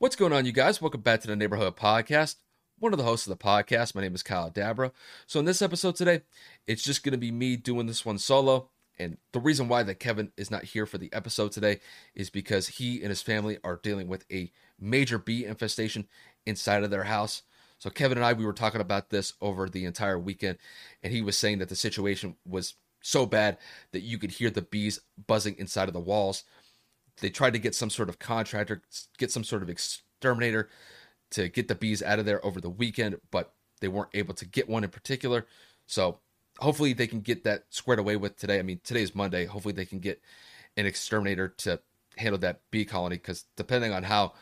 What's going on, you guys? Welcome back to the Neighborhood Podcast. One of the hosts of the podcast. My name is Kyle Dabra. So, in this episode today, it's just going to be me doing this one solo. And the reason why that Kevin is not here for the episode today is because he and his family are dealing with a major bee infestation inside of their house. So, Kevin and I, we were talking about this over the entire weekend, and he was saying that the situation was so bad that you could hear the bees buzzing inside of the walls they tried to get some sort of contractor, get some sort of exterminator to get the bees out of there over the weekend, but they weren't able to get one in particular. So hopefully they can get that squared away with today. I mean, today is Monday. Hopefully they can get an exterminator to handle that bee colony because depending on how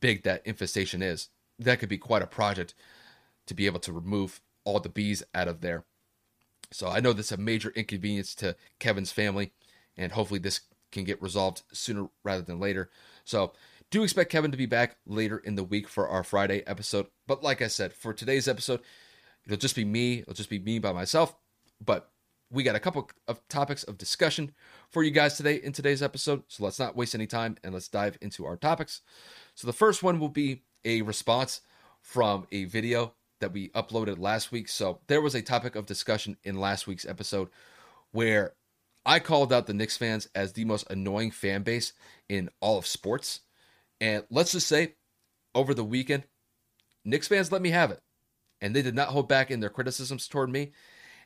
big that infestation is, that could be quite a project to be able to remove all the bees out of there. So I know this is a major inconvenience to Kevin's family, and hopefully this can get resolved sooner rather than later. So, do expect Kevin to be back later in the week for our Friday episode. But like I said, for today's episode, it'll just be me. It'll just be me by myself. But we got a couple of topics of discussion for you guys today in today's episode. So let's not waste any time and let's dive into our topics. So the first one will be a response from a video that we uploaded last week. So there was a topic of discussion in last week's episode where I called out the Knicks fans as the most annoying fan base in all of sports. And let's just say, over the weekend, Knicks fans let me have it. And they did not hold back in their criticisms toward me.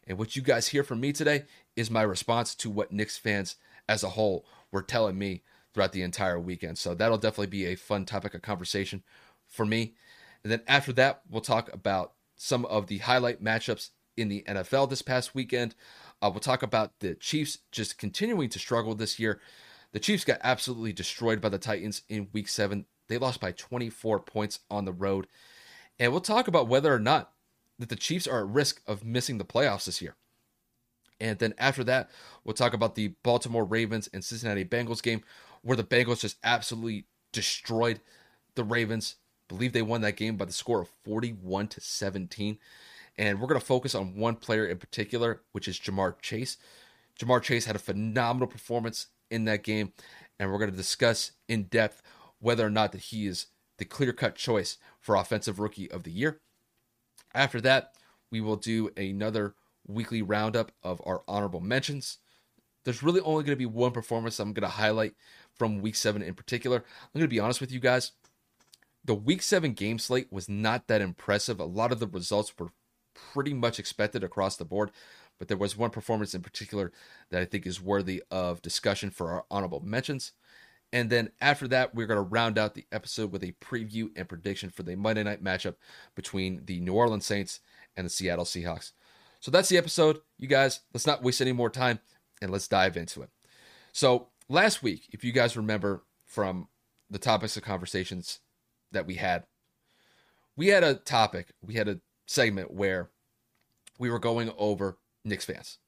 And what you guys hear from me today is my response to what Knicks fans as a whole were telling me throughout the entire weekend. So that'll definitely be a fun topic of conversation for me. And then after that, we'll talk about some of the highlight matchups in the NFL this past weekend. Uh, we'll talk about the Chiefs just continuing to struggle this year. The Chiefs got absolutely destroyed by the Titans in week seven. They lost by 24 points on the road. And we'll talk about whether or not that the Chiefs are at risk of missing the playoffs this year. And then after that, we'll talk about the Baltimore Ravens and Cincinnati Bengals game, where the Bengals just absolutely destroyed the Ravens. I believe they won that game by the score of 41 to 17. And we're going to focus on one player in particular, which is Ja'Marr Chase. Ja'Marr Chase had a phenomenal performance in that game, and we're going to discuss in depth whether or not that he is the clear-cut choice for offensive rookie of the year. After that, we will do another weekly roundup of our honorable mentions. There's really only going to be one performance I'm going to highlight from week 7 in particular. I'm going to be honest with you guys. The week 7 game slate was not that impressive. A lot of the results were pretty much expected across the board. But there was one performance in particular that I think is worthy of discussion for our honorable mentions. And then after that, we're going to round out the episode with a preview and prediction for the Monday night matchup between the New Orleans Saints and the Seattle Seahawks. So that's the episode. You guys, let's not waste any more time and let's dive into it. So last week, if you guys remember from the topics of conversations that we had, we had a topic, we had a segment where we were going over Knicks fans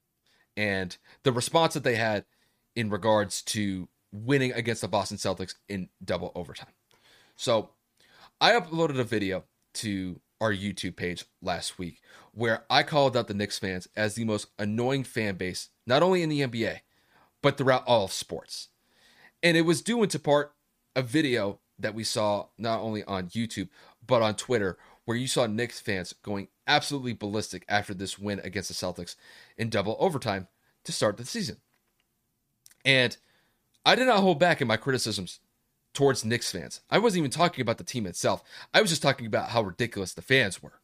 and the response that they had in regards to winning against the Boston Celtics in double overtime. So I uploaded a video to our YouTube page last week where I called out the Knicks fans as the most annoying fan base, not only in the NBA, but throughout all of sports. And it was due into part a video that we saw not only on YouTube, but on Twitter where you saw Knicks fans going absolutely ballistic after this win against the Celtics in double overtime to start the season. And I did not hold back in my criticisms towards Knicks fans. I wasn't even talking about the team itself. I was just talking about how ridiculous the fans were.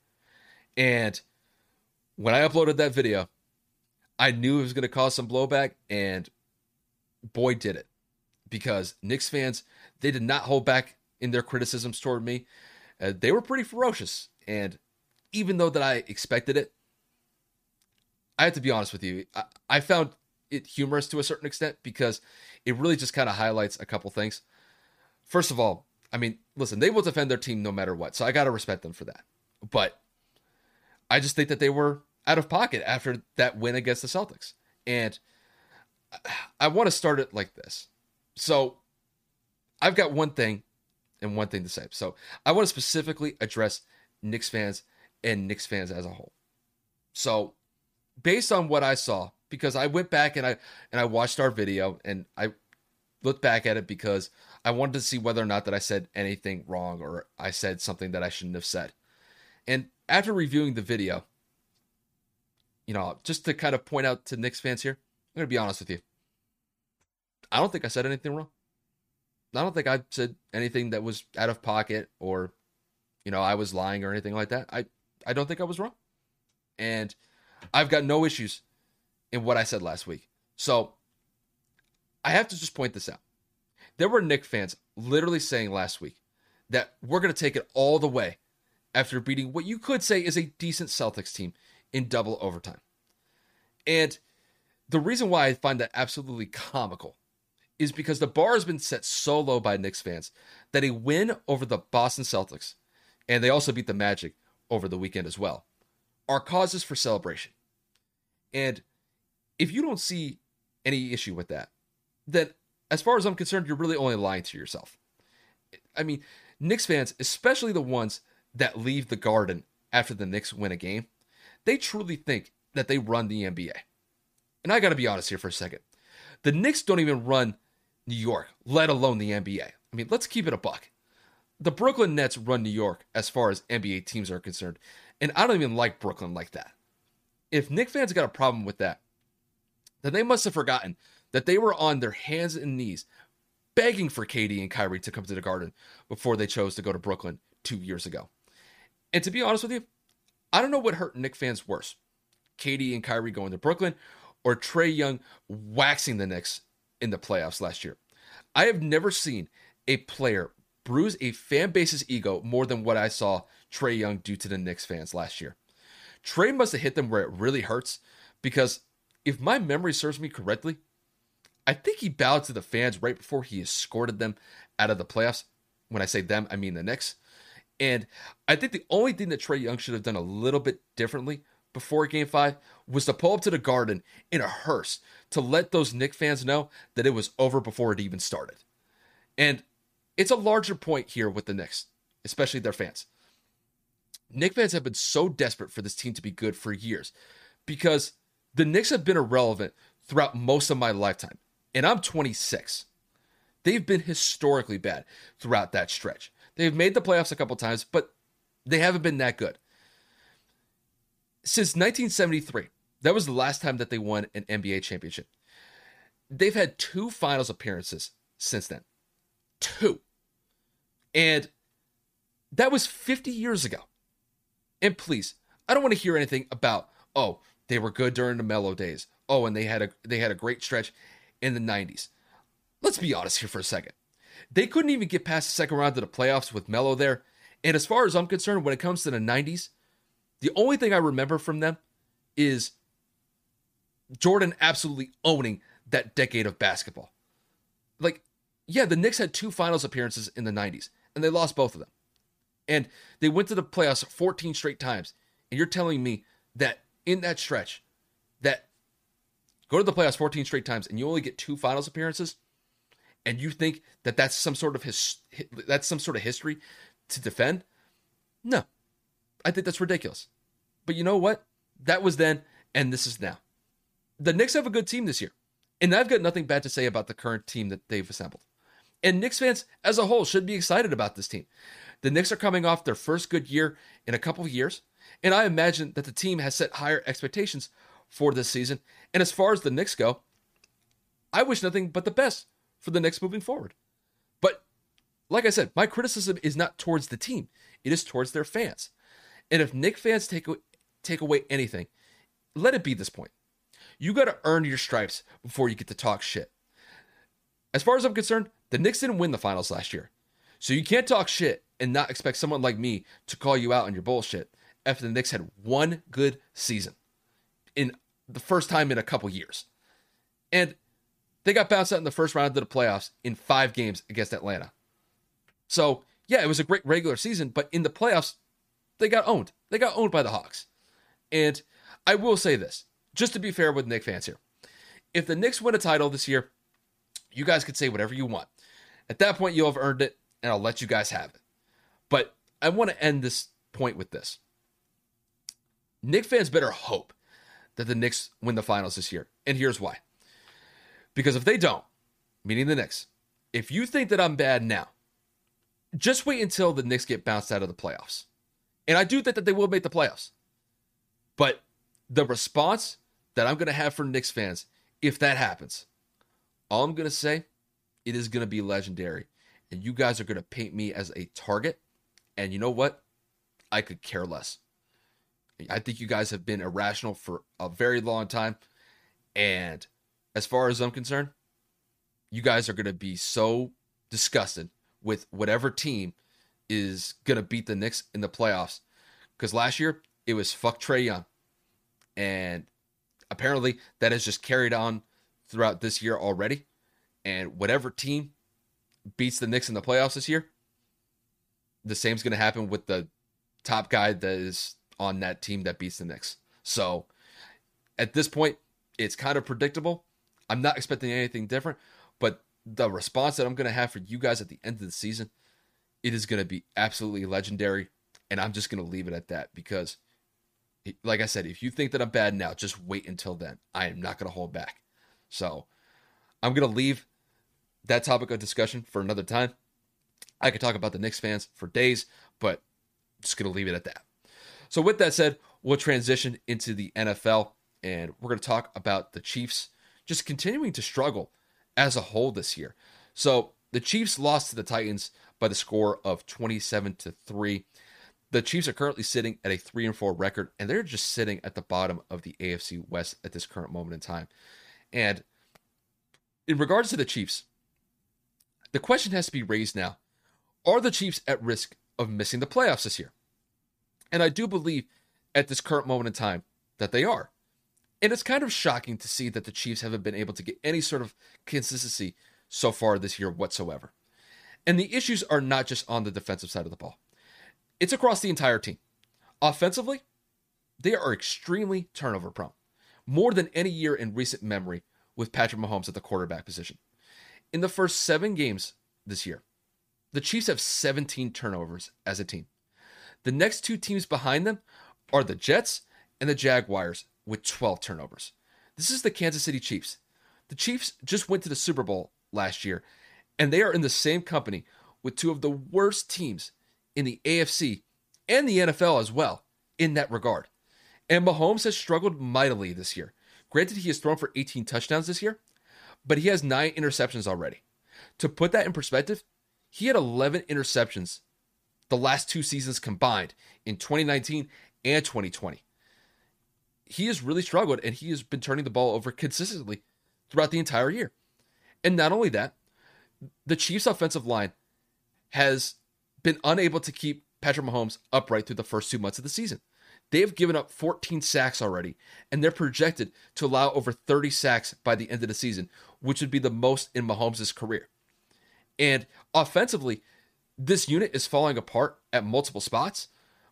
And when I uploaded that video, I knew it was going to cause some blowback, and boy, did it. Because Knicks fans, they did not hold back in their criticisms toward me uh, they were pretty ferocious. And even though that I expected it, I have to be honest with you. I, I found it humorous to a certain extent because it really just kind of highlights a couple things. First of all, I mean, listen, they will defend their team no matter what. So I got to respect them for that. But I just think that they were out of pocket after that win against the Celtics. And I want to start it like this. So I've got one thing and one thing to say. So I want to specifically address Knicks fans and Knicks fans as a whole. So based on what I saw, because I went back and I and I watched our video and I looked back at it because I wanted to see whether or not that I said anything wrong or I said something that I shouldn't have said. And after reviewing the video, you know, just to kind of point out to Knicks fans here, I'm to be honest with you. I don't think I said anything wrong. I don't think I said anything that was out of pocket or, you know, I was lying or anything like that. I, I don't think I was wrong. And I've got no issues in what I said last week. So I have to just point this out. There were Knick fans literally saying last week that we're going to take it all the way after beating what you could say is a decent Celtics team in double overtime. And the reason why I find that absolutely comical is because the bar has been set so low by Knicks fans that a win over the Boston Celtics, and they also beat the Magic over the weekend as well, are causes for celebration. And if you don't see any issue with that, then as far as I'm concerned, you're really only lying to yourself. I mean, Knicks fans, especially the ones that leave the garden after the Knicks win a game, they truly think that they run the NBA. And I got to be honest here for a second. The Knicks don't even run New York, let alone the NBA. I mean, let's keep it a buck. The Brooklyn Nets run New York as far as NBA teams are concerned, and I don't even like Brooklyn like that. If Knick fans got a problem with that, then they must have forgotten that they were on their hands and knees begging for KD and Kyrie to come to the Garden before they chose to go to Brooklyn two years ago. And to be honest with you, I don't know what hurt Knick fans worse KD and Kyrie going to Brooklyn or Trae Young waxing the Knicks in the playoffs last year. I have never seen a player bruise a fan base's ego more than what I saw Trae Young do to the Knicks fans last year. Trae must have hit them where it really hurts because if my memory serves me correctly, I think he bowed to the fans right before he escorted them out of the playoffs. When I say them, I mean the Knicks. And I think the only thing that Trae Young should have done a little bit differently before game five was to pull up to the garden in a hearse to let those Knick fans know that it was over before it even started. And it's a larger point here with the Knicks, especially their fans. Knick fans have been so desperate for this team to be good for years because the Knicks have been irrelevant throughout most of my lifetime. And I'm 26. They've been historically bad throughout that stretch. They've made the playoffs a couple times, but they haven't been that good. Since 1973, that was the last time that they won an NBA championship. They've had two finals appearances since then. Two. And that was 50 years ago. And please, I don't want to hear anything about, oh, they were good during the Melo days. Oh, and they had a they had a great stretch in the 90s. Let's be honest here for a second. They couldn't even get past the second round of the playoffs with Melo there. And as far as I'm concerned, when it comes to the 90s, the only thing I remember from them is Jordan absolutely owning that decade of basketball. Like, yeah, the Knicks had two finals appearances in the 90s, and they lost both of them. And they went to the playoffs 14 straight times. And you're telling me that in that stretch, that go to the playoffs 14 straight times and you only get two finals appearances and you think that that's some sort of his that's some sort of history to defend no i think that's ridiculous but you know what that was then and this is now the Knicks have a good team this year and I've got nothing bad to say about the current team that they've assembled and Knicks fans as a whole should be excited about this team the Knicks are coming off their first good year in a couple of years and I imagine that the team has set higher expectations for this season. And as far as the Knicks go, I wish nothing but the best for the Knicks moving forward. But like I said, my criticism is not towards the team, it is towards their fans. And if Knick fans take, take away anything, let it be this point. You got to earn your stripes before you get to talk shit. As far as I'm concerned, the Knicks didn't win the finals last year. So you can't talk shit and not expect someone like me to call you out on your bullshit after the Knicks had one good season in the first time in a couple years. And they got bounced out in the first round of the playoffs in five games against Atlanta. So, yeah, it was a great regular season, but in the playoffs, they got owned. They got owned by the Hawks. And I will say this, just to be fair with Knick fans here. If the Knicks win a title this year, you guys can say whatever you want. At that point, you'll have earned it, and I'll let you guys have it. But I want to end this point with this. Knick fans better hope that the Knicks win the finals this year. And here's why. Because if they don't, meaning the Knicks, if you think that I'm bad now, just wait until the Knicks get bounced out of the playoffs. And I do think that they will make the playoffs. But the response that I'm going to have for Knicks fans, if that happens, all I'm going to say, it is going to be legendary. And you guys are going to paint me as a target. And you know what? I could care less. I think you guys have been irrational for a very long time. And as far as I'm concerned, you guys are going to be so disgusted with whatever team is to beat the Knicks in the playoffs. Because last year, it was fuck Trae Young. And apparently, that has just carried on throughout this year already. And whatever team beats the Knicks in the playoffs this year, the same's to happen with the top guy that is on that team that beats the Knicks. So at this point, it's kind of predictable. I'm not expecting anything different, but the response that I'm going to have for you guys at the end of the season, it is going to be absolutely legendary. And I'm just going to leave it at that because, like I said, if you think that I'm bad now, just wait until then. I am not going to hold back. So I'm going to leave that topic of discussion for another time. I could talk about the Knicks fans for days, but I'm just going to leave it at that. So, with that said, we'll transition into the NFL and we're going to talk about the Chiefs just continuing to struggle as a whole this year. So, the Chiefs lost to the Titans by the score of 27 to 3. The Chiefs are currently sitting at a 3 and 4 record and they're just sitting at the bottom of the AFC West at this current moment in time. And in regards to the Chiefs, the question has to be raised now. Are the Chiefs at risk of missing the playoffs this year? And I do believe at this current moment in time that they are. And it's kind of shocking to see that the Chiefs haven't been able to get any sort of consistency so far this year whatsoever. And the issues are not just on the defensive side of the ball, it's across the entire team. Offensively, they are extremely turnover prone, more than any year in recent memory with Patrick Mahomes at the quarterback position. In the first seven games this year, the Chiefs have 17 turnovers as a team. The next two teams behind them are the Jets and the Jaguars with 12 turnovers. This is the Kansas City Chiefs. The Chiefs just went to the Super Bowl last year, and they are in the same company with two of the worst teams in the AFC and the NFL as well in that regard. And Mahomes has struggled mightily this year. Granted, he has thrown for 18 touchdowns this year, but he has nine interceptions already. To put that in perspective, he had 11 interceptions the last two seasons combined in 2019 and 2020. He has really struggled and he has been turning the ball over consistently throughout the entire year. And not only that, the Chiefs' offensive line has been unable to keep Patrick Mahomes upright through the first two months of the season. They have given up 14 sacks already, and they're projected to allow over 30 sacks by the end of the season, which would be the most in Mahomes' career. And offensively, this unit is falling apart at multiple spots.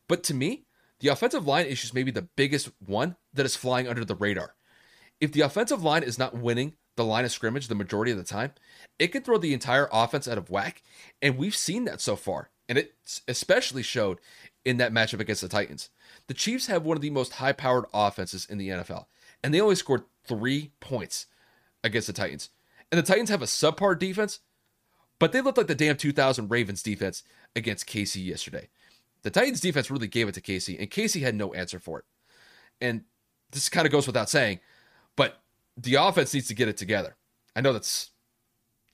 But to me, the offensive line issue is maybe the biggest one that is flying under the radar. If the offensive line is not winning the line of scrimmage the majority of the time, it can throw the entire offense out of whack. And we've seen that so far. And it especially showed in that matchup against the Titans. The Chiefs have one of the most high powered offenses in the NFL, and they only scored three points against the Titans. And the Titans have a subpar defense, but they looked like the damn 2000 Ravens defense against KC yesterday. The Titans defense really gave it to KC, and KC had no answer for it. And this kind of goes without saying, but the offense needs to get it together. I know that's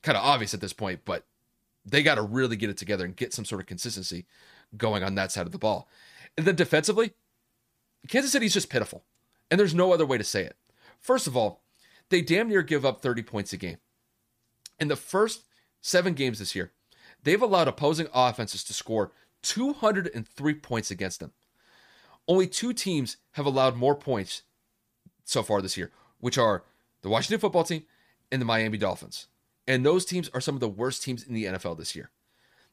kind of obvious at this point, but they got to really get it together and get some sort of consistency going on that side of the ball. And then defensively, Kansas City's just pitiful. And there's no other way to say it. First of all, they damn near give up 30 points a game. In the first seven games this year, they've allowed opposing offenses to score 203 points against them. Only two teams have allowed more points so far this year, which are the Washington football team and the Miami Dolphins. And those teams are some of the worst teams in the NFL this year.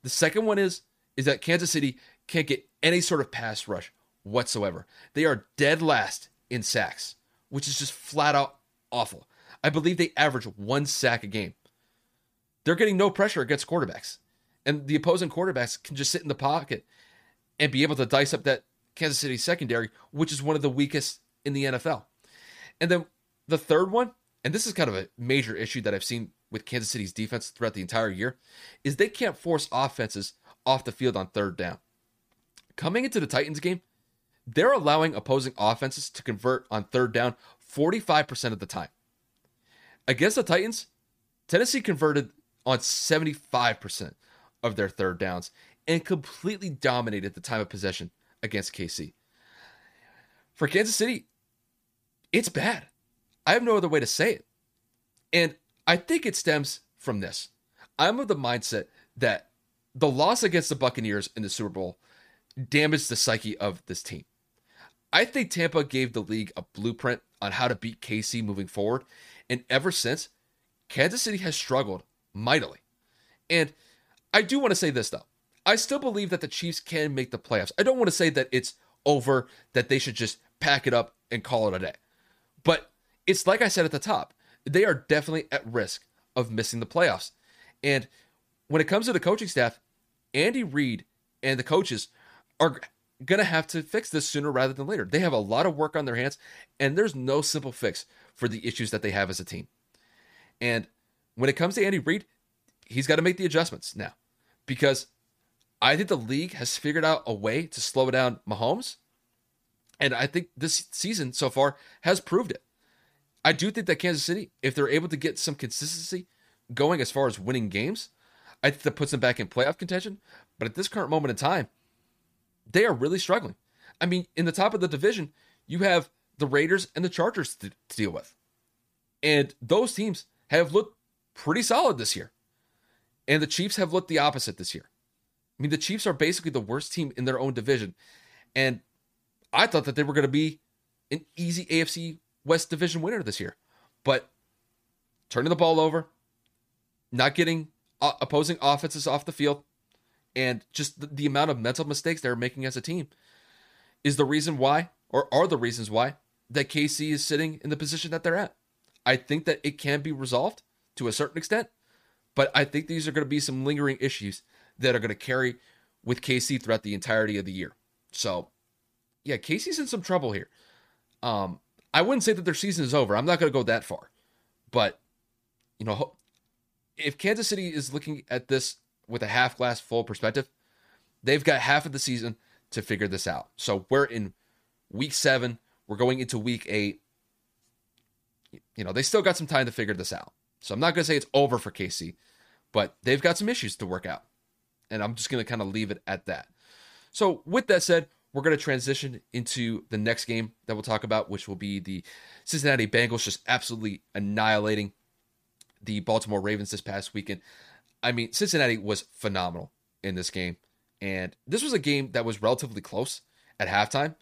The second one is is that Kansas City can't get any sort of pass rush whatsoever. They are dead last in sacks, which is just flat out awful. I believe they average one sack a game. They're getting no pressure against quarterbacks. And the opposing quarterbacks can just sit in the pocket and be able to dice up that Kansas City secondary, which is one of the weakest in the NFL. And then the third one, and this is kind of a major issue that I've seen with Kansas City's defense throughout the entire year is they can't force offenses off the field on third down. Coming into the Titans game, they're allowing opposing offenses to convert on third down 45% of the time. Against the Titans, Tennessee converted on 75% of their third downs and completely dominated the time of possession against KC. For Kansas City, it's bad. I have no other way to say it. And I think it stems from this. I'm of the mindset that the loss against the Buccaneers in the Super Bowl damaged the psyche of this team. I think Tampa gave the league a blueprint on how to beat KC moving forward. And ever since, Kansas City has struggled mightily. And I do want to say this, though. I still believe that the Chiefs can make the playoffs. I don't want to say that it's over, that they should just pack it up and call it a day. But it's like I said at the top, they are definitely at risk of missing the playoffs. And when it comes to the coaching staff, Andy Reid and the coaches are going to have to fix this sooner rather than later. They have a lot of work on their hands, and there's no simple fix for the issues that they have as a team. And when it comes to Andy Reid, he's got to make the adjustments now because I think the league has figured out a way to slow down Mahomes. And I think this season so far has proved it. I do think that Kansas City, if they're able to get some consistency going as far as winning games, I think that puts them back in playoff contention. But at this current moment in time, they are really struggling. I mean, in the top of the division, you have the Raiders and the Chargers to, to deal with. And those teams have looked pretty solid this year. And the Chiefs have looked the opposite this year. I mean, the Chiefs are basically the worst team in their own division. And I thought that they were going to be an easy AFC West division winner this year. But turning the ball over, not getting uh, opposing offenses off the field, and just the, amount of mental mistakes they're making as a team is the reason why, or are the reasons why, that KC is sitting in the position that they're at. I think that it can be resolved to a certain extent, but I think these are going to be some lingering issues that are going to carry with KC throughout the entirety of the year. So, yeah, KC's in some trouble here. Um, I wouldn't say that their season is over. I'm not going to go that far, but you know, if Kansas City is looking at this with a half glass full perspective, they've got half of the season to figure this out. So we're in week seven. We're going into week eight. You know, they still got some time to figure this out. So I'm not going to say it's over for KC, but they've got some issues to work out. And I'm just going to kind of leave it at that. So, with that said, we're going to transition into the next game that we'll talk about, which will be the Cincinnati Bengals just absolutely annihilating the Baltimore Ravens this past weekend. I mean, Cincinnati was phenomenal in this game. And this was a game that was relatively close at halftime,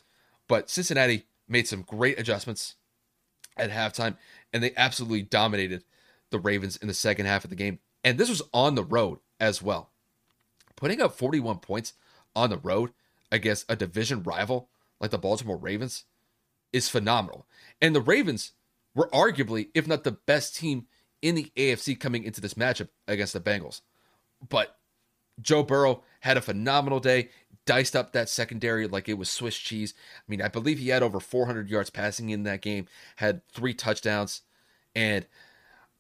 but Cincinnati made some great adjustments at halftime, and they absolutely dominated the Ravens in the second half of the game. And this was on the road as well. Putting up 41 points on the road against a division rival like the Baltimore Ravens is phenomenal. And the Ravens were arguably, if not the best team in the AFC coming into this matchup against the Bengals. But Joe Burrow had a phenomenal day, diced up that secondary like it was Swiss cheese. I mean, I believe he had over 400 yards passing in that game, had three touchdowns. And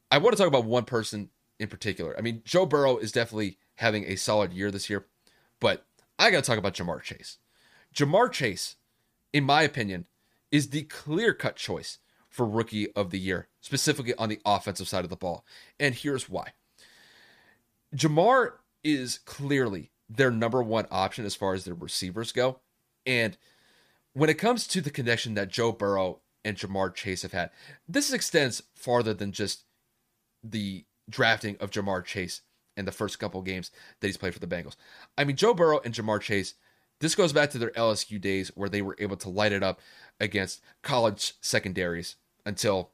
I want to talk about one person in particular. I mean, Joe Burrow is definitely having a solid year this year, but I got to talk about Ja'Marr Chase. Ja'Marr Chase, in my opinion, is the clear cut choice for rookie of the year, specifically on the offensive side of the ball. And here's why Ja'Marr is clearly their number one option as far as their receivers go. And when it comes to the connection that Joe Burrow and Ja'Marr Chase have had, this extends farther than just the drafting of Ja'Marr Chase in the first couple games that he's played for the Bengals. I mean, Joe Burrow and Ja'Marr Chase, this goes back to their LSU days where they were able to light it up against college secondaries until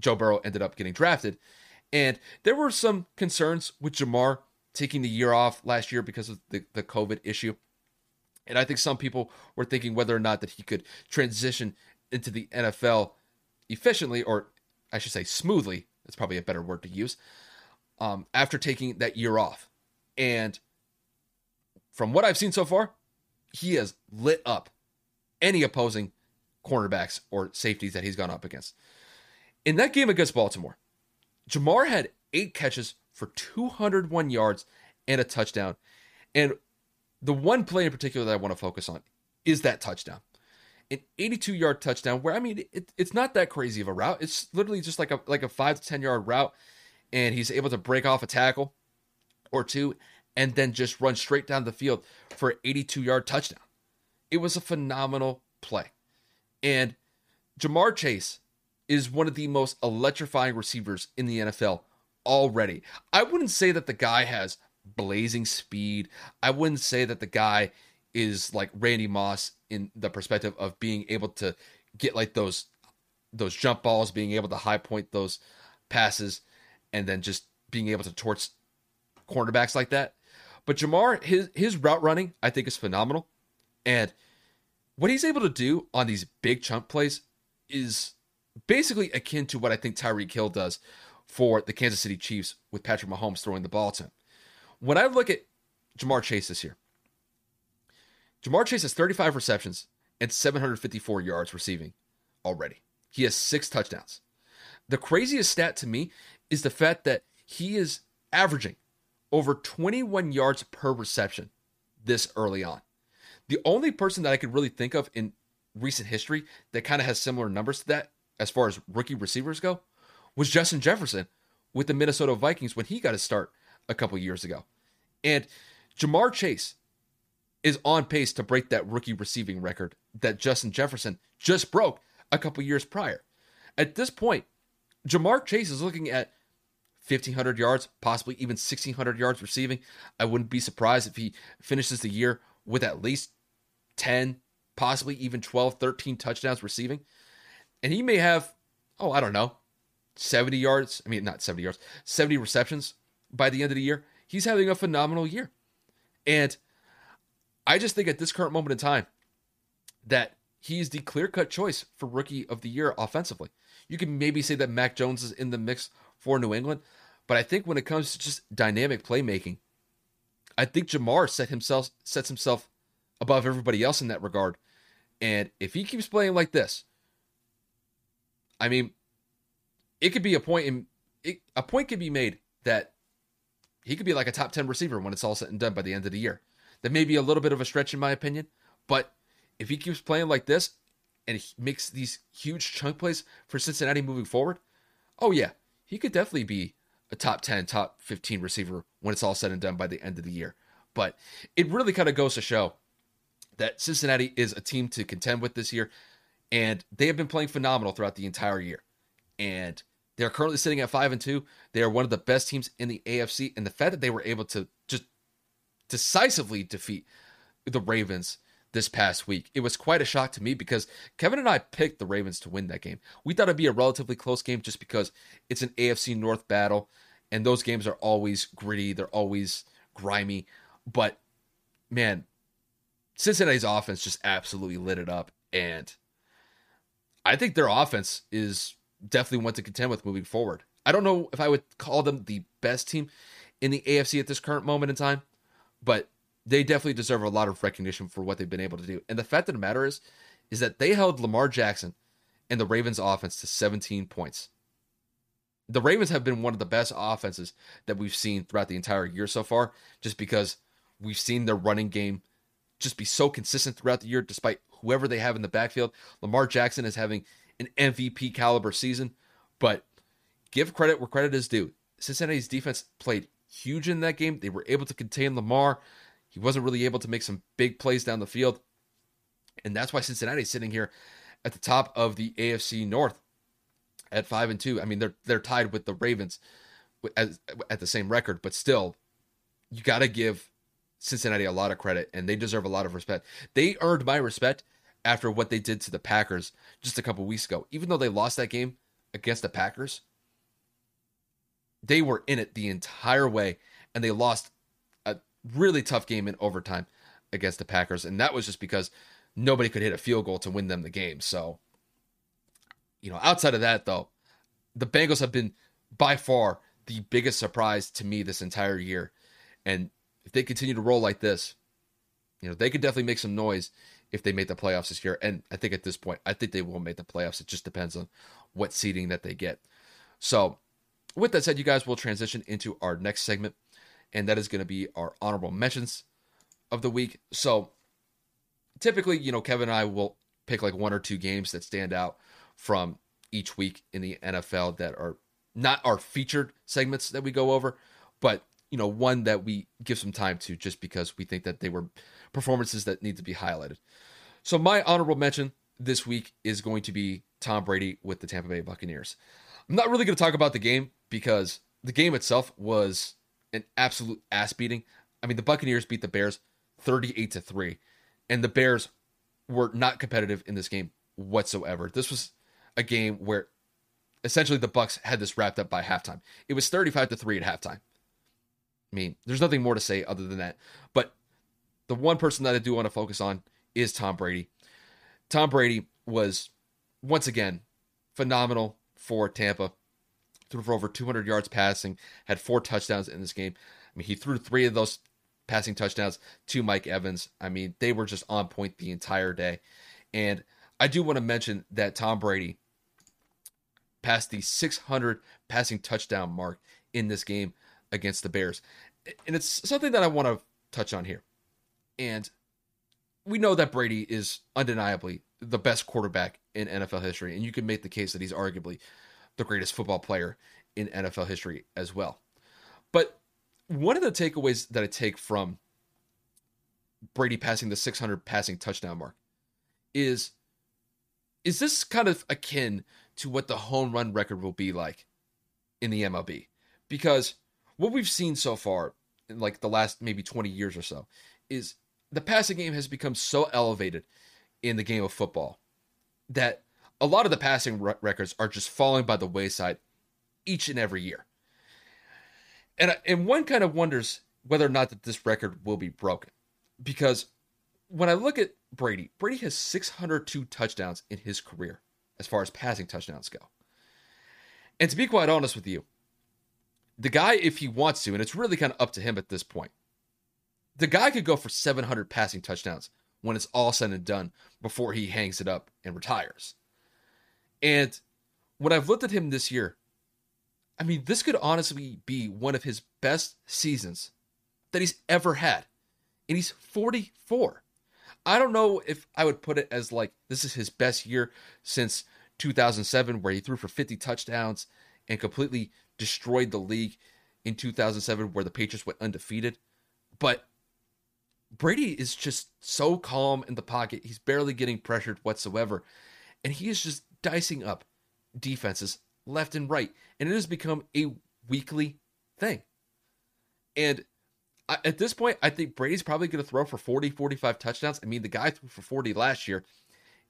Joe Burrow ended up getting drafted. And there were some concerns with Ja'Marr taking the year off last year because of the, the COVID issue. And I think some people were thinking whether or not that he could transition into the NFL efficiently, or I should say smoothly. That's probably a better word to use um, after taking that year off. And from what I've seen so far, he has lit up any opposing cornerbacks or safeties that he's gone up against. In that game against Baltimore, Ja'Marr had eight catches for 201 yards and a touchdown. And the one play in particular that I want to focus on is that touchdown. An 82 yard touchdown where I mean it, it's not that crazy of a route. It's literally just like a like a 5 to 10 yard route and he's able to break off a tackle or two and then just run straight down the field for an 82 yard touchdown. It was a phenomenal play. And Ja'Marr Chase is one of the most electrifying receivers in the NFL already. I wouldn't say that the guy has blazing speed. I wouldn't say that the guy is like Randy Moss in the perspective of being able to get like those those jump balls, being able to high point those passes, and then just being able to torch cornerbacks like that. But Ja'Marr, his his route running, I think, is phenomenal. And what he's able to do on these big chunk plays is basically akin to what I think Tyreek Hill does for the Kansas City Chiefs with Patrick Mahomes throwing the ball to him. When I look at Ja'Marr Chase this year, Ja'Marr Chase has 35 receptions and 754 yards receiving already. He has six touchdowns. The craziest stat to me is the fact that he is averaging over 21 yards per reception this early on. The only person that I could really think of in recent history that kind of has similar numbers to that as far as rookie receivers go was Justin Jefferson with the Minnesota Vikings when he got his start a couple years ago. And Ja'Marr Chase is on pace to break that rookie receiving record that Justin Jefferson just broke a couple years prior. At this point, Ja'Marr Chase is looking at 1,500 yards, possibly even 1,600 yards receiving. I wouldn't be surprised if he finishes the year with at least 10, possibly even 12, 13 touchdowns receiving. And he may have, oh, I don't know, 70 yards. I mean, not 70 yards, 70 receptions by the end of the year. He's having a phenomenal year. And I just think at this current moment in time that he's the clear cut choice for rookie of the year offensively. You can maybe say that Mac Jones is in the mix for New England, but I think when it comes to just dynamic playmaking, I think Ja'Marr set himself sets himself above everybody else in that regard. And if he keeps playing like this, I mean, it could be a point in it, a point could be made that he could be like a top 10 receiver when it's all said and done by the end of the year. That may be a little bit of a stretch in my opinion, but if he keeps playing like this and makes these huge chunk plays for Cincinnati moving forward, oh yeah, he could definitely be a top 10, top 15 receiver when it's all said and done by the end of the year. But it really kind of goes to show that Cincinnati is a team to contend with this year, and they have been playing phenomenal throughout the entire year. And they're currently sitting at five and two. They are one of the best teams in the AFC, and the fact that they were able to just decisively defeat the Ravens this past week. It was quite a shock to me because Kevin and I picked the Ravens to win that game. We thought it'd be a relatively close game just because it's an AFC North battle and those games are always gritty, they're always grimy. But man, Cincinnati's offense just absolutely lit it up and I think their offense is definitely one to contend with moving forward. I don't know if I would call them the best team in the AFC at this current moment in time, but they definitely deserve a lot of recognition for what they've been able to do. And the fact of the matter is, is that they held Lamar Jackson and the Ravens offense to 17 points. The Ravens have been one of the best offenses that we've seen throughout the entire year so far, just because we've seen their running game just be so consistent throughout the year, despite whoever they have in the backfield. Lamar Jackson is having an MVP caliber season, but give credit where credit is due. Cincinnati's defense played huge in that game. They were able to contain Lamar. He wasn't really able to make some big plays down the field. And that's why Cincinnati's sitting here at the top of the AFC North at 5 and 2. I mean, they're they're tied with the Ravens at, at the same record, but still you got to give Cincinnati a lot of credit and they deserve a lot of respect. They earned my respect after what they did to the Packers just a couple weeks ago. Even though they lost that game against the Packers, they were in it the entire way and they lost really tough game in overtime against the Packers. And that was just because nobody could hit a field goal to win them the game. So, you know, outside of that, though, the Bengals have been by far the biggest surprise to me this entire year. And if they continue to roll like this, you know, they could definitely make some noise if they make the playoffs this year. And I think at this point, I think they will make the playoffs. It just depends on what seeding that they get. So with that said, you guys will transition into our next segment, and that is going to be our honorable mentions of the week. So typically, you know, Kevin and I will pick like one or two games that stand out from each week in the NFL that are not our featured segments that we go over, but you know, one that we give some time to just because we think that they were performances that need to be highlighted. So my honorable mention this week is going to be Tom Brady with the Tampa Bay Buccaneers. I'm not really going to talk about the game because the game itself was an absolute ass beating. I mean, the Buccaneers beat the Bears 38 to 3, and the Bears were not competitive in this game whatsoever. This was a game where essentially the Bucks had this wrapped up by halftime. It was 35 to 3 at halftime. I mean, there's nothing more to say other than that. But the one person that I do want to focus on is Tom Brady. Tom Brady was once again phenomenal for Tampa. Threw for over 200 yards passing, had four touchdowns in this game. I mean, he threw three of those passing touchdowns to Mike Evans. I mean, they were just on point the entire day. And I do want to mention that Tom Brady passed the 600 passing touchdown mark in this game against the Bears. And it's something that I want to touch on here. And we know that Brady is undeniably the best quarterback in NFL history. And you can make the case that he's arguably the greatest football player in NFL history as well. But one of the takeaways that I take from Brady passing the 600 passing touchdown mark is is this kind of akin to what the home run record will be like in the MLB? Because what we've seen so far in like the last maybe 20 years or so is the passing game has become so elevated in the game of football that a lot of the passing r- records are just falling by the wayside each and every year. And and one kind of wonders whether or not that this record will be broken because when I look at Brady, Brady has 602 touchdowns in his career as far as passing touchdowns go. And to be quite honest with you, the guy, if he wants to, and it's really kind of up to him at this point, the guy could go for 700 passing touchdowns when it's all said and done before he hangs it up and retires. And when I've looked at him this year, I mean, this could honestly be one of his best seasons that he's ever had. And he's 44. I don't know if I would put it as like this is his best year since 2007, where he threw for 50 touchdowns and completely destroyed the league in 2007, where the Patriots went undefeated. But Brady is just so calm in the pocket. He's barely getting pressured whatsoever. And he is just dicing up defenses left and right. And it has become a weekly thing. And at this point, I think Brady's probably going to throw for 40, 45 touchdowns. I mean, the guy threw for 40 last year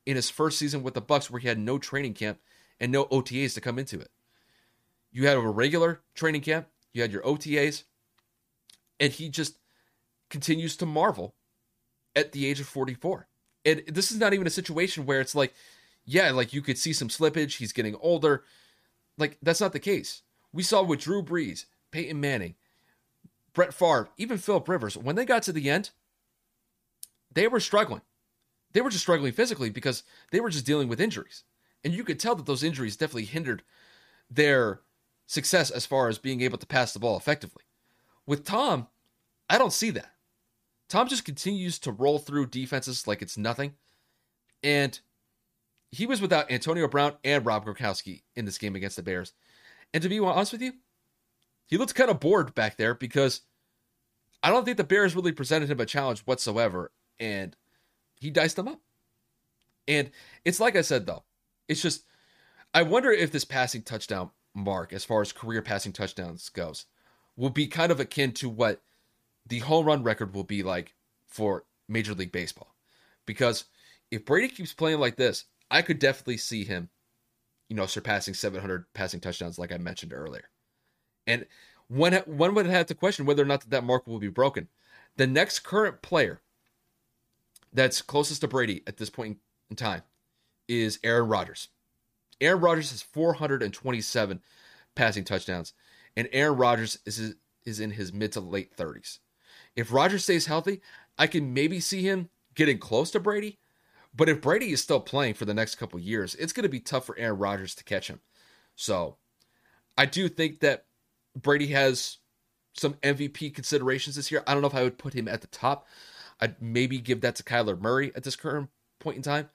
in his first season with the Bucks where he had no training camp and no OTAs to come into it. You had a regular training camp, you had your OTAs, and he just continues to marvel at the age of 44. And this is not even a situation where it's like, yeah, like you could see some slippage, he's getting older. Like, that's not the case. We saw with Drew Brees, Peyton Manning, Brett Favre, even Philip Rivers, when they got to the end, they were struggling. They were just struggling physically because they were just dealing with injuries. And you could tell that those injuries definitely hindered their success as far as being able to pass the ball effectively. With Tom, I don't see that. Tom just continues to roll through defenses like it's nothing. And he was without Antonio Brown and Rob Gronkowski in this game against the Bears. And to be honest with you, he looked kind of bored back there because I don't think the Bears really presented him a challenge whatsoever. And he diced them up. And it's like I said, though, it's just, I wonder if this passing touchdown mark, as far as career passing touchdowns goes, will be kind of akin to what the home run record will be like for Major League Baseball. Because if Brady keeps playing like this, I could definitely see him, you know, surpassing 700 passing touchdowns, like I mentioned earlier. And when one would have to question whether or not that mark will be broken. The next current player that's closest to Brady at this point in time is Aaron Rodgers. Aaron Rodgers has 427 passing touchdowns, and Aaron Rodgers is is in his mid to late 30s. If Rodgers stays healthy, I can maybe see him getting close to Brady. But if Brady is still playing for the next couple years, it's going to be tough for Aaron Rodgers to catch him. So I do think that Brady has some MVP considerations this year. I don't know if I would put him at the top. I'd maybe give that to Kyler Murray at this current point in time.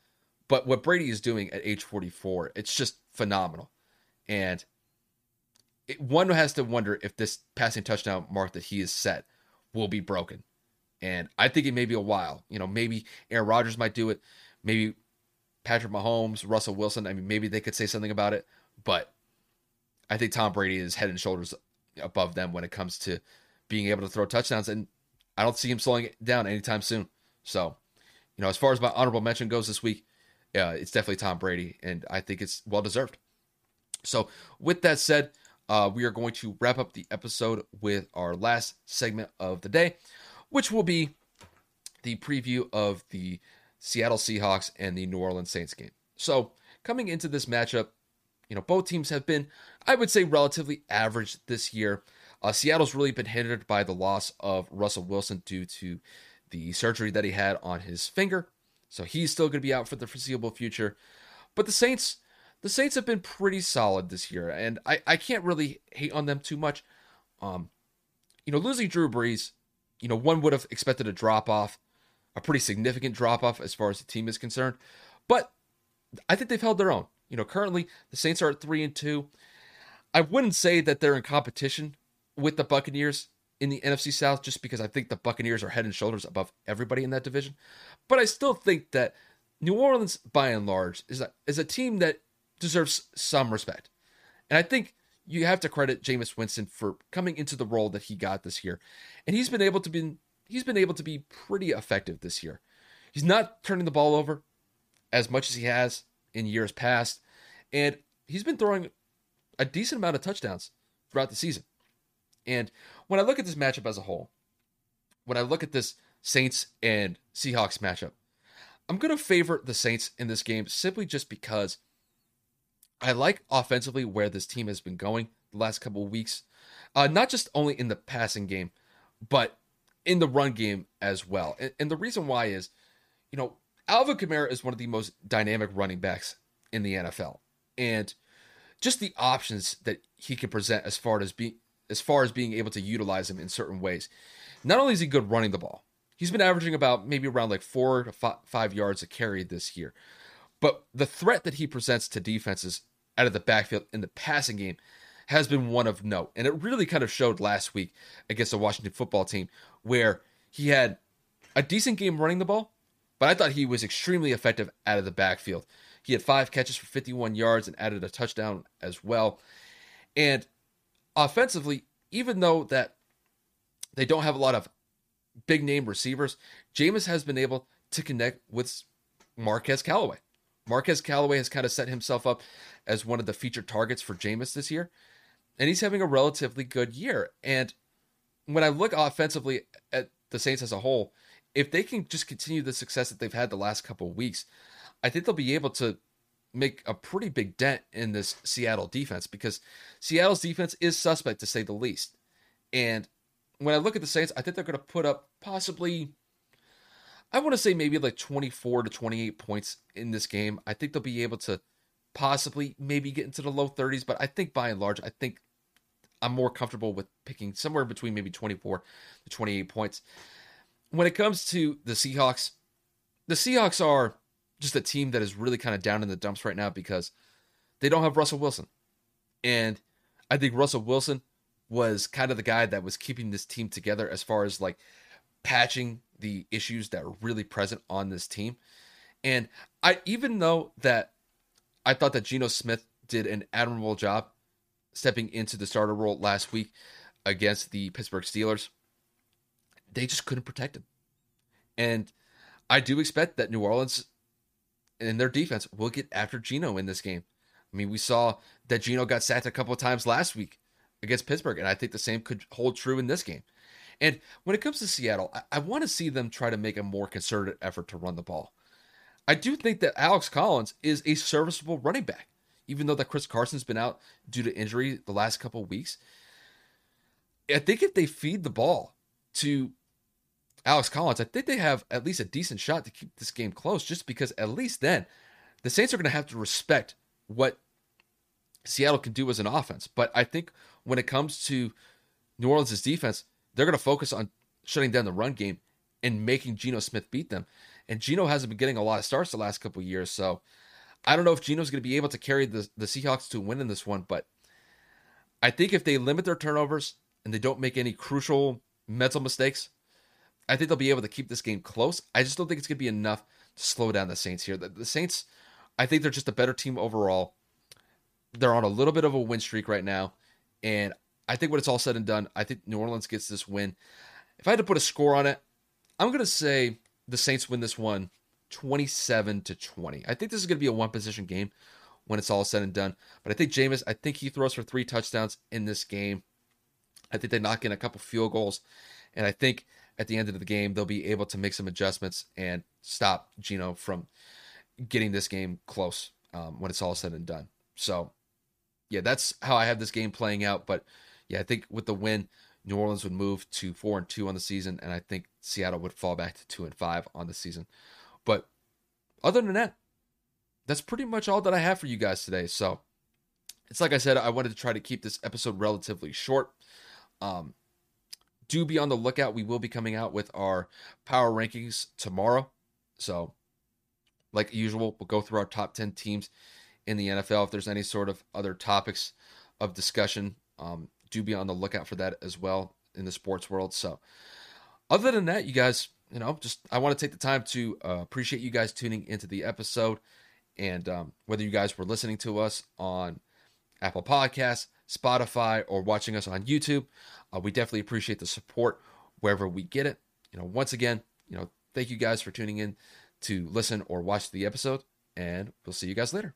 But what Brady is doing at age 44, it's just phenomenal. And it, one has to wonder if this passing touchdown mark that he has set will be broken. And I think it may be a while. You know, maybe Aaron Rodgers might do it. Maybe Patrick Mahomes, Russell Wilson. I mean, maybe they could say something about it. But I think Tom Brady is head and shoulders above them when it comes to being able to throw touchdowns. And I don't see him slowing it down anytime soon. So, you know, as far as my honorable mention goes this week, yeah, it's definitely Tom Brady, and I think it's well deserved. So, with that said, uh, we are going to wrap up the episode with our last segment of the day, which will be the preview of the Seattle Seahawks and the New Orleans Saints game. So, coming into this matchup, you know, both teams have been, I would say, relatively average this year. Uh, Seattle's really been hindered by the loss of Russell Wilson due to the surgery that he had on his finger. So he's still going to be out for the foreseeable future. But the Saints, the Saints have been pretty solid this year, and I, I can't really hate on them too much. Um, you know, losing Drew Brees, you know, one would have expected a drop off, a pretty significant drop off as far as the team is concerned. But I think they've held their own. You know, currently the Saints are at three and two. I wouldn't say that they're in competition with the Buccaneers in the NFC South just because I think the Buccaneers are head and shoulders above everybody in that division. But I still think that New Orleans, by and large, is a, is a team that deserves some respect. And I think you have to credit Jameis Winston for coming into the role that he got this year. And he's been able to be he's been able to be pretty effective this year. He's not turning the ball over as much as he has in years past. And he's been throwing a decent amount of touchdowns throughout the season. And when I look at this matchup as a whole, when I look at this Saints and Seahawks matchup, I'm going to favor the Saints in this game simply just because I like offensively where this team has been going the last couple of weeks. Uh, not just only in the passing game, but in the run game as well. And, and the reason why is, you know, Alvin Kamara is one of the most dynamic running backs in the NFL. And just the options that he can present as far as being as far as being able to utilize him in certain ways. Not only is he good running the ball, he's been averaging about maybe around like four to five, five yards a carry this year. But the threat that he presents to defenses out of the backfield in the passing game has been one of note. And it really kind of showed last week against the Washington football team where he had a decent game running the ball, but I thought he was extremely effective out of the backfield. He had five catches for 51 yards and added a touchdown as well. And offensively, even though that they don't have a lot of big name receivers, Jameis has been able to connect with Marquez Callaway. Marquez Callaway has kind of set himself up as one of the featured targets for Jameis this year, and he's having a relatively good year. And when I look offensively at the Saints as a whole, if they can just continue the success that they've had the last couple of weeks, I think they'll be able to make a pretty big dent in this Seattle defense because Seattle's defense is suspect to say the least. And when I look at the Saints, I think they're going to put up possibly, I want to say maybe like 24 to 28 points in this game. I think they'll be able to possibly maybe get into the low 30s, but I think by and large, I think I'm more comfortable with picking somewhere between maybe 24 to 28 points. When it comes to the Seahawks, the Seahawks are just a team that is really kind of down in the dumps right now because they don't have Russell Wilson. And I think Russell Wilson was kind of the guy that was keeping this team together as far as like patching the issues that are really present on this team. And I even though that I thought that Geno Smith did an admirable job stepping into the starter role last week against the Pittsburgh Steelers, they just couldn't protect him. And I do expect that New Orleans and their defense will get after Geno in this game. I mean, we saw that Geno got sacked a couple of times last week against Pittsburgh, and I think the same could hold true in this game. And when it comes to Seattle, I, I want to see them try to make a more concerted effort to run the ball. I do think that Alex Collins is a serviceable running back, even though that Chris Carson's been out due to injury the last couple weeks. I think if they feed the ball to Alex Collins, I think they have at least a decent shot to keep this game close, just because at least then the Saints are going to have to respect what Seattle can do as an offense. But I think when it comes to New Orleans' defense, they're going to focus on shutting down the run game and making Geno Smith beat them. And Geno hasn't been getting a lot of starts the last couple years, so I don't know if Geno's going to be able to carry the the Seahawks to win in this one. But I think if they limit their turnovers and they don't make any crucial mental mistakes, I think they'll be able to keep this game close. I just don't think it's going to be enough to slow down the Saints here. The, the Saints, I think they're just a better team overall. They're on a little bit of a win streak right now, and I think when it's all said and done, I think New Orleans gets this win. If I had to put a score on it, I'm going to say the Saints win this one 27 to 20. I think this is going to be a one position game when it's all said and done. But I think Jameis, I think he throws for three touchdowns in this game. I think they knock in a couple field goals. And I think at the end of the game, they'll be able to make some adjustments and stop Geno from getting this game close um, when it's all said and done. So, yeah, that's how I have this game playing out. But yeah, I think with the win, New Orleans would move to four and two on the season, and I think Seattle would fall back to two and five on the season. But other than that, that's pretty much all that I have for you guys today. So it's like I said, I wanted to try to keep this episode relatively short. Um, do be on the lookout. We will be coming out with our power rankings tomorrow. So, like usual, we'll go through our top 10 teams in the NFL. If there's any sort of other topics of discussion, um, do be on the lookout for that as well in the sports world. So, other than that, you guys, you know, just I want to take the time to uh, appreciate you guys tuning into the episode. And um, whether you guys were listening to us on Apple Podcasts, Spotify, or watching us on YouTube, uh, we definitely appreciate the support wherever we get it. You know, once again, you know, thank you guys for tuning in to listen or watch the episode, and we'll see you guys later.